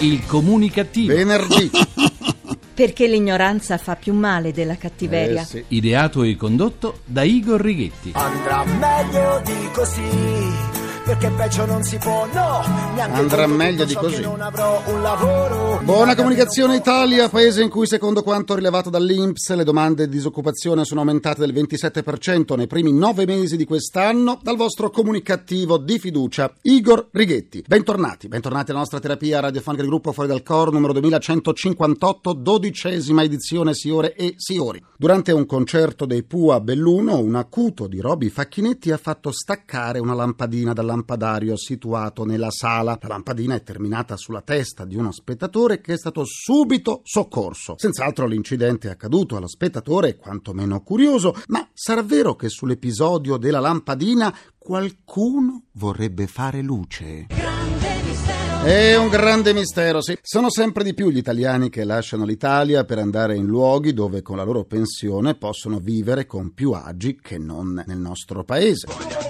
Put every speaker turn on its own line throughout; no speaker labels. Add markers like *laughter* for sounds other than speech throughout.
Il comunicativo.
Venerdì.
Perché l'ignoranza fa più male della cattiveria.
Eh, sì.
Ideato e condotto da Igor Righetti.
Andrà meglio di così. Perché peggio non si può, no! Neanche
Andrà meglio di così.
Che non avrò un lavoro.
Buona comunicazione Italia, paese in cui secondo quanto rilevato dall'Inps le domande di disoccupazione sono aumentate del 27% nei primi nove mesi di quest'anno, dal vostro comunicativo di fiducia Igor Righetti. Bentornati, bentornati alla nostra terapia radiofonica di gruppo Fuori dal Coro numero 2158, dodicesima edizione Siore e Siori. Durante un concerto dei Pua a Belluno, un acuto di Roby Facchinetti ha fatto staccare una lampadina dal lampadario situato nella sala. La lampadina è terminata sulla testa di uno spettatore che è stato subito soccorso. Senz'altro l'incidente è accaduto allo spettatore, quantomeno curioso, ma sarà vero che sull'episodio della lampadina qualcuno vorrebbe fare luce? È un grande mistero, sì. Sono sempre di più gli italiani che lasciano l'Italia per andare in luoghi dove con la loro pensione possono vivere con più agi che non nel nostro paese.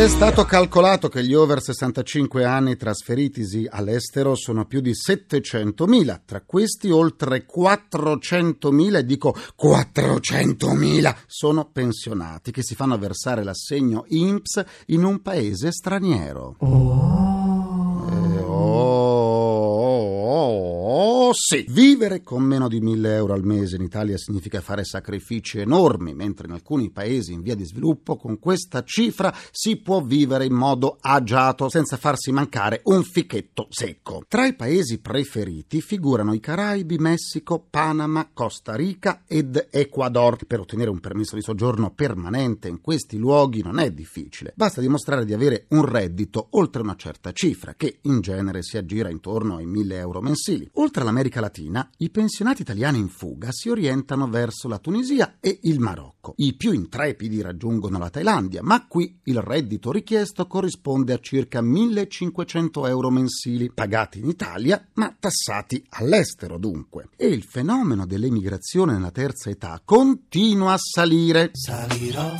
È stato calcolato che gli over 65 anni trasferitisi all'estero sono più di 700.000, tra questi oltre 400.000, e dico 400.000, sono pensionati che si fanno versare l'assegno INPS in un paese straniero. Oh, oh, sì. Vivere con meno di 1000 euro al mese in Italia significa fare sacrifici enormi, mentre in alcuni paesi in via di sviluppo con questa cifra si può vivere in modo agiato senza farsi mancare un fichetto secco. Tra i paesi preferiti figurano i Caraibi, Messico, Panama, Costa Rica ed Ecuador. Per ottenere un permesso di soggiorno permanente in questi luoghi non è difficile, basta dimostrare di avere un reddito oltre una certa cifra, che in genere si aggira intorno ai 1000 euro mensili. Oltre all'America Latina, i pensionati italiani in fuga si orientano verso la Tunisia e il Marocco. I più intrepidi raggiungono la Thailandia, ma qui il reddito richiesto corrisponde a circa 1500 euro mensili, pagati in Italia ma tassati all'estero dunque. E il fenomeno dell'emigrazione nella terza età continua a salire.
Salirò,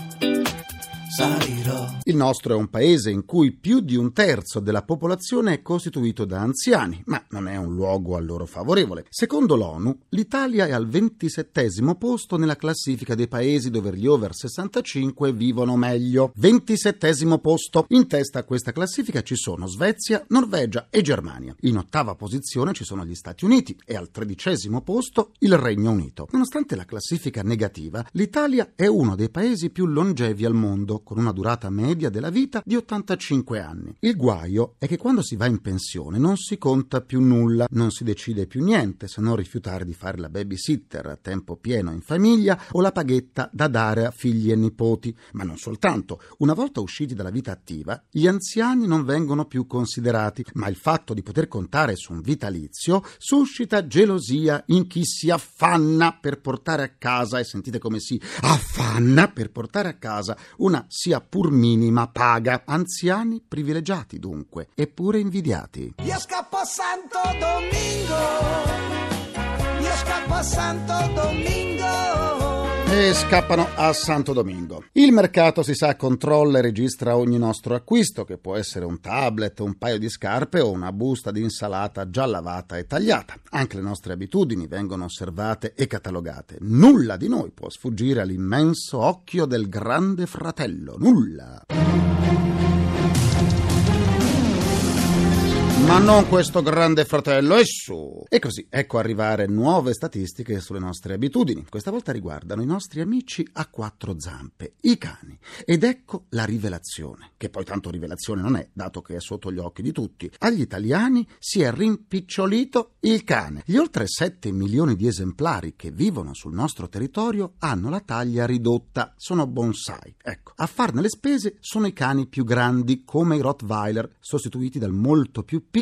salirò.
Il nostro è un paese in cui più di un terzo della popolazione è costituito da anziani, ma non è un luogo a loro favorevole. Secondo l'ONU, l'Italia è al 27 posto nella classifica dei paesi dove gli over 65 vivono meglio. 27 posto. In testa a questa classifica ci sono Svezia, Norvegia e Germania. In ottava posizione ci sono gli Stati Uniti e al tredicesimo posto il Regno Unito. Nonostante la classifica negativa, l'Italia è uno dei paesi più longevi al mondo, con una durata media della vita di 85 anni. Il guaio è che quando si va in pensione non si conta più nulla, non si decide più niente se non rifiutare di fare la babysitter a tempo pieno in famiglia o la paghetta da dare a figli e nipoti. Ma non soltanto, una volta usciti dalla vita attiva, gli anziani non vengono più considerati, ma il fatto di poter contare su un vitalizio suscita gelosia in chi si affanna per portare a casa, e sentite come si affanna per portare a casa una sia pur minima paga. Anziani privilegiati dunque, eppure invidiati.
Io scappo a Santo Domingo. Io scappo a Santo Domingo.
E scappano a Santo Domingo. Il mercato, si sa, controlla e registra ogni nostro acquisto, che può essere un tablet, un paio di scarpe o una busta di insalata già lavata e tagliata. Anche le nostre abitudini vengono osservate e catalogate. Nulla di noi può sfuggire all'immenso occhio del grande fratello. Nulla. Ma non questo grande fratello, e su! E così, ecco arrivare nuove statistiche sulle nostre abitudini. Questa volta riguardano i nostri amici a quattro zampe, i cani. Ed ecco la rivelazione, che poi tanto rivelazione non è, dato che è sotto gli occhi di tutti. Agli italiani si è rimpicciolito il cane. Gli oltre 7 milioni di esemplari che vivono sul nostro territorio hanno la taglia ridotta, sono bonsai. Ecco, a farne le spese sono i cani più grandi, come i Rottweiler, sostituiti dal molto più piccolo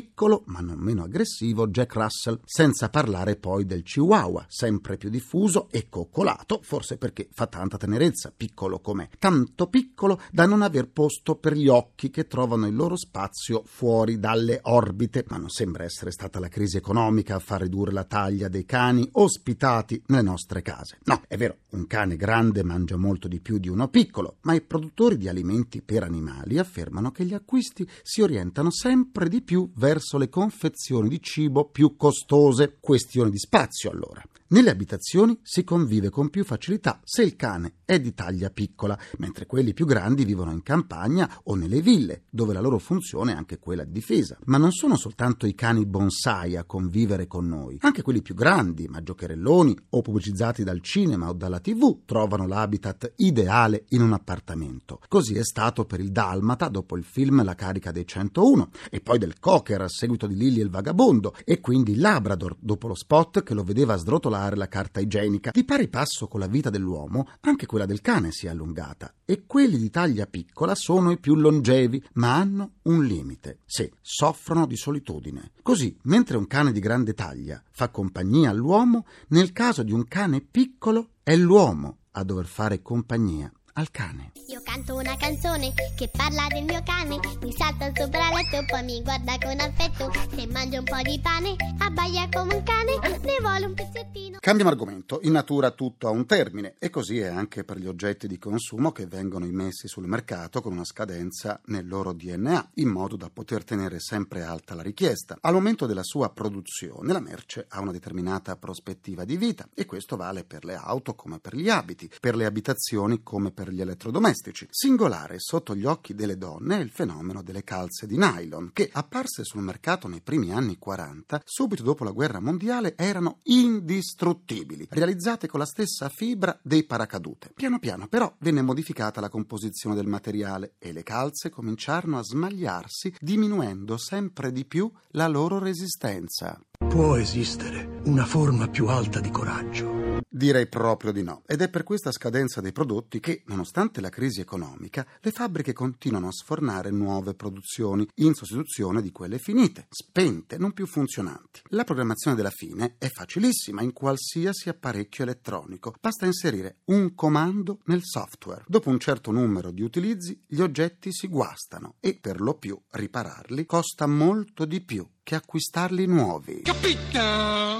ma non meno aggressivo Jack Russell, senza parlare poi del Chihuahua, sempre più diffuso e coccolato, forse perché fa tanta tenerezza, piccolo com'è, tanto piccolo da non aver posto per gli occhi che trovano il loro spazio fuori dalle orbite, ma non sembra essere stata la crisi economica a far ridurre la taglia dei cani ospitati nelle nostre case. No, è vero, un cane grande mangia molto di più di uno piccolo, ma i produttori di alimenti per animali affermano che gli acquisti si orientano sempre di più verso le confezioni di cibo più costose. Questione di spazio allora. Nelle abitazioni si convive con più facilità se il cane è di taglia piccola, mentre quelli più grandi vivono in campagna o nelle ville, dove la loro funzione è anche quella di difesa. Ma non sono soltanto i cani bonsai a convivere con noi, anche quelli più grandi, ma giocherelloni o pubblicizzati dal cinema o dalla tv trovano l'habitat ideale in un appartamento. Così è stato per il Dalmata dopo il film La carica dei 101 e poi del Cocker a seguito di Lily e il vagabondo e quindi Labrador dopo lo spot che lo vedeva controllare la carta igienica. Di pari passo con la vita dell'uomo, anche quella del cane si è allungata e quelli di taglia piccola sono i più longevi, ma hanno un limite. Sì, soffrono di solitudine. Così, mentre un cane di grande taglia fa compagnia all'uomo, nel caso di un cane piccolo è l'uomo a dover fare compagnia al cane.
Io canto una canzone che parla del mio cane, mi salta sopra il letto, poi mi guarda con affetto. Se mangio un po' di pane, abbaia come un cane, ne vuole un pezzettino.
Cambiamo argomento. In natura tutto ha un termine e così è anche per gli oggetti di consumo che vengono immessi sul mercato con una scadenza nel loro DNA, in modo da poter tenere sempre alta la richiesta. Al momento della sua produzione la merce ha una determinata prospettiva di vita e questo vale per le auto come per gli abiti, per le abitazioni come per gli elettrodomestici. Singolare sotto gli occhi delle donne è il fenomeno delle calze di nylon, che apparse sul mercato nei primi anni 40, subito dopo la guerra mondiale, erano indistruttibili, realizzate con la stessa fibra dei paracadute. Piano piano però venne modificata la composizione del materiale e le calze cominciarono a smagliarsi, diminuendo sempre di più la loro resistenza.
Può esistere una forma più alta di coraggio.
Direi proprio di no. Ed è per questa scadenza dei prodotti che, nonostante la crisi economica, le fabbriche continuano a sfornare nuove produzioni in sostituzione di quelle finite, spente, non più funzionanti. La programmazione della fine è facilissima in qualsiasi apparecchio elettronico. Basta inserire un comando nel software. Dopo un certo numero di utilizzi, gli oggetti si guastano e per lo più ripararli costa molto di più che acquistarli nuovi.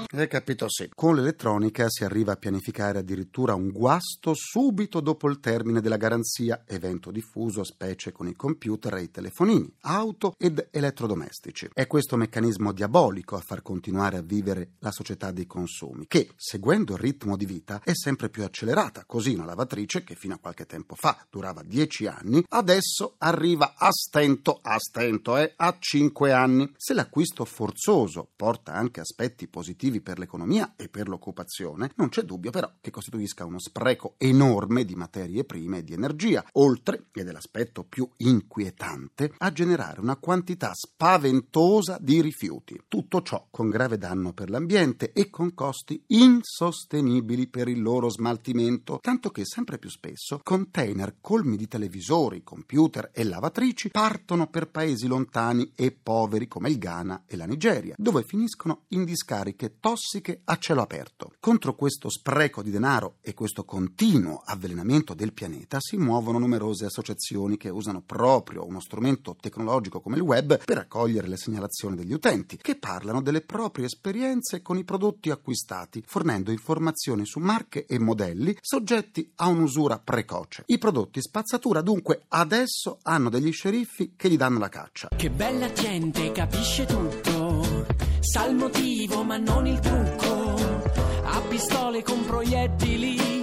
Hai capito, sì. Con l'elettronica si arriva a pianificare addirittura un guasto subito dopo il termine della garanzia, evento diffuso specie con i computer e i telefonini, auto ed elettrodomestici. È questo meccanismo diabolico a far continuare a vivere la società dei consumi, che, seguendo il ritmo di vita, è sempre più accelerata. Così una lavatrice, che fino a qualche tempo fa durava 10 anni, adesso arriva a stento, a stento, eh, a 5 anni. Se l'acquisto forzoso porta anche aspetti positivi per l'economia e per l'occupazione, non c'è dubbio però che costituisca uno spreco enorme di materie prime e di energia, oltre, ed è l'aspetto più inquietante, a generare una quantità spaventosa di rifiuti. Tutto ciò con grave danno per l'ambiente e con costi insostenibili per il loro smaltimento, tanto che sempre più spesso container colmi di televisori, computer e lavatrici partono per paesi lontani e poveri come il Ghana e la Nigeria, dove finiscono in discariche tossiche a cielo aperto. Contro questo spreco di denaro e questo continuo avvelenamento del pianeta si muovono numerose associazioni che usano proprio uno strumento tecnologico come il web per raccogliere le segnalazioni degli utenti, che parlano delle proprie esperienze con i prodotti acquistati, fornendo informazioni su marche e modelli soggetti a un'usura precoce. I prodotti spazzatura dunque adesso hanno degli sceriffi che gli danno la caccia.
Che bella gente, capisce tutto sa il motivo ma non il trucco, ha pistole con proiettili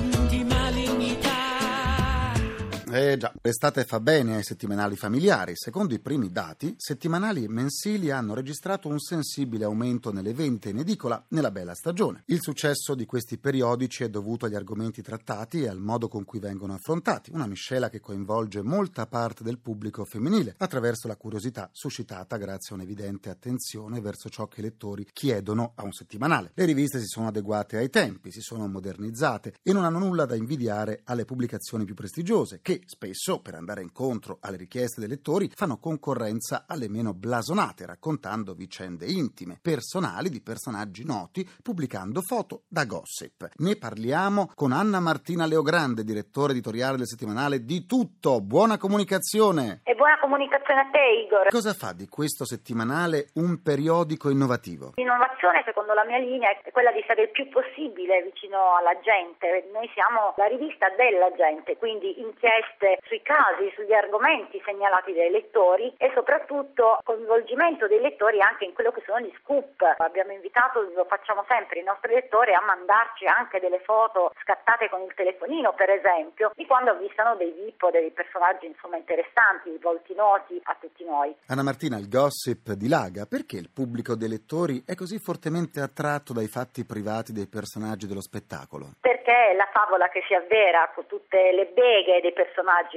Eh già, l'estate fa bene ai settimanali familiari. Secondo i primi dati, settimanali e mensili hanno registrato un sensibile aumento nelle vendite in edicola nella bella stagione. Il successo di questi periodici è dovuto agli argomenti trattati e al modo con cui vengono affrontati, una miscela che coinvolge molta parte del pubblico femminile, attraverso la curiosità suscitata grazie a un'evidente attenzione verso ciò che i lettori chiedono a un settimanale. Le riviste si sono adeguate ai tempi, si sono modernizzate e non hanno nulla da invidiare alle pubblicazioni più prestigiose, che spesso, per andare incontro alle richieste dei lettori, fanno concorrenza alle meno blasonate, raccontando vicende intime, personali di personaggi noti, pubblicando foto da gossip. Ne parliamo con Anna Martina Leogrande, direttore editoriale del settimanale Di Tutto. Buona comunicazione!
E buona comunicazione a te, Igor.
Cosa fa di questo settimanale un periodico innovativo?
L'innovazione, secondo la mia linea, è quella di stare il più possibile vicino alla gente. Noi siamo la rivista della gente, quindi inchieste sui casi, sugli argomenti segnalati dai lettori e soprattutto coinvolgimento dei lettori anche in quello che sono gli scoop. Abbiamo invitato, lo facciamo sempre, i nostri lettori a mandarci anche delle foto scattate con il telefonino, per esempio, di quando avvistano dei VIP o dei personaggi insomma interessanti, volti noti a tutti noi.
Anna Martina, il gossip dilaga. Perché il pubblico dei lettori è così fortemente attratto dai fatti privati dei personaggi dello spettacolo?
Perché la favola che si avvera con tutte le beghe dei personaggi,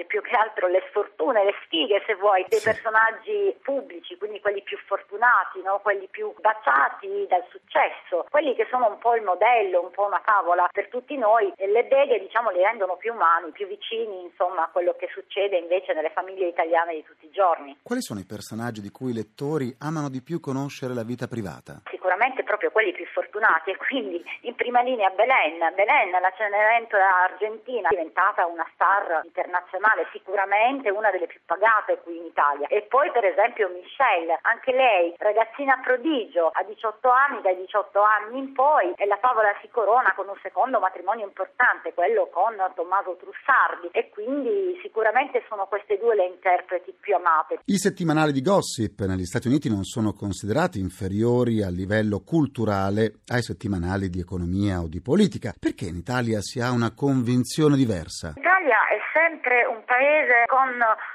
più che altro le sfortune, le sfighe se vuoi, dei
Sì.
personaggi pubblici, quindi quelli più fortunati, no? quelli più baciati dal successo, quelli che sono un po' il modello, un po' una favola per tutti noi e le beghe diciamo li rendono più umani, più vicini insomma a quello che succede invece nelle famiglie italiane di tutti i giorni.
Quali sono i personaggi di cui i lettori amano di più conoscere la vita privata?
Sicuramente proprio quelli più fortunati e quindi in prima linea Belen, Belen la Cenerentola argentina diventata una star internazionale, sicuramente una delle più pagate qui in Italia e poi per esempio Michelle, anche lei ragazzina prodigio a 18 anni, dai 18 anni in poi e la favola si corona con un secondo matrimonio importante, quello con Tommaso Trussardi e quindi sicuramente sono queste due le interpreti più amate.
I settimanali di gossip negli Stati Uniti non sono considerati inferiori a livello culturale ai settimanali di economia o di politica. Perché in Italia si ha una convinzione diversa?
L'Italia è sempre un paese con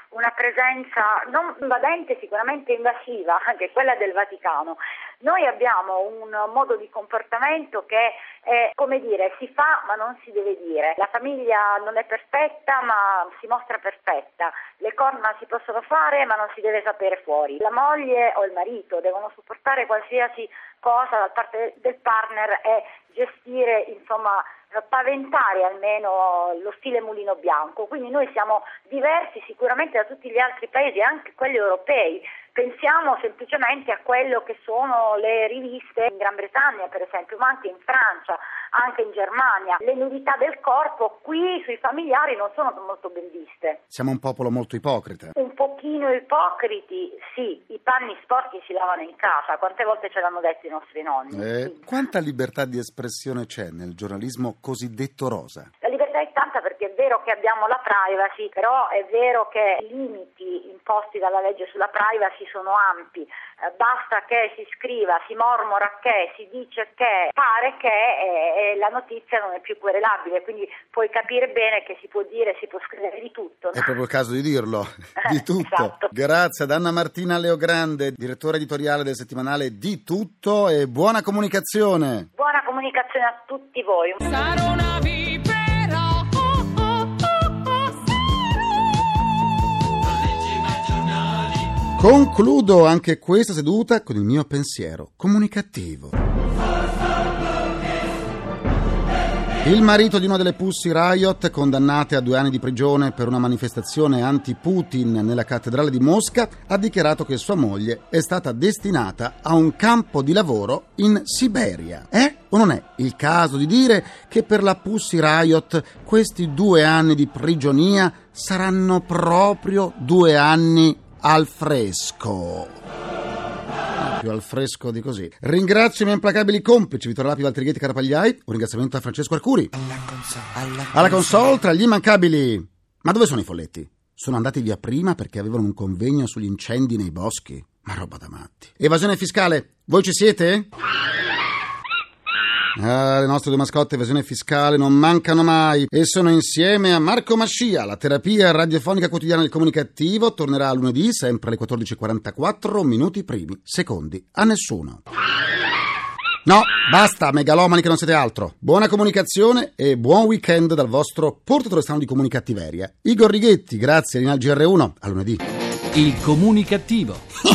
una presenza non invadente, sicuramente invasiva, anche quella del Vaticano. Noi abbiamo un modo di comportamento che è, come dire, si fa ma non si deve dire. La famiglia non è perfetta ma si mostra perfetta. Le corna si possono fare ma non si deve sapere fuori. La moglie o il marito devono supportare qualsiasi cosa da parte del partner e gestire, insomma, paventare almeno lo stile mulino bianco. Quindi noi siamo diversi sicuramente da tutti gli altri paesi, anche quelli europei. Pensiamo semplicemente a quello che sono le riviste in Gran Bretagna, per esempio, ma anche in Francia, anche in Germania. Le nudità del corpo qui sui familiari non sono molto ben viste.
Siamo un popolo molto ipocrita.
Un pochino ipocriti, sì, i panni sporchi si lavano in casa, quante volte ce l'hanno detto i nostri nonni.
Eh, quanta libertà di espressione c'è nel giornalismo cosiddetto rosa?
La libertà è tanta perché è vero che abbiamo la privacy, però è vero che i limiti imposti dalla legge sulla privacy sono ampi. Eh, basta che si scriva, si mormora che, si dice che, pare che eh, e la notizia non è più querelabile, quindi puoi capire bene che si può dire, si può scrivere di tutto. no?
È proprio il caso di dirlo, *laughs* di tutto.
Esatto.
Grazie ad Anna Martina Leogrande, direttore editoriale del settimanale Di Tutto e buona comunicazione.
Buona comunicazione a tutti voi.
Sarò una vipera.
Concludo anche questa seduta con il mio pensiero comunicativo. Il marito di una delle Pussy Riot, condannate a due anni di prigione per una manifestazione anti-Putin nella cattedrale di Mosca, ha dichiarato che sua moglie è stata destinata a un campo di lavoro in Siberia. È o non è il caso di dire che per la Pussy Riot questi due anni di prigionia saranno proprio due anni al fresco? più al fresco di così. Ringrazio i miei implacabili complici Vittorio Lapi, Valtrighetti, Carapagliai. Un ringraziamento a Francesco Arcuri. Alla console tra gli immancabili. Ma dove sono i folletti? Sono andati via prima perché avevano un convegno sugli incendi nei boschi. Ma roba da matti. Evasione fiscale, voi ci siete? Ah, le nostre due mascotte evasione fiscale non mancano mai e sono insieme a Marco Mascia. La terapia radiofonica quotidiana del comunicativo tornerà lunedì, sempre alle 14.44, minuti primi, secondi, a nessuno. No, basta, megalomani che non siete altro. Buona comunicazione e buon weekend dal vostro portatore strano di comunicattiveria. Igor Righetti, grazie, Rinal GR1, a lunedì.
Il comunicativo. *laughs*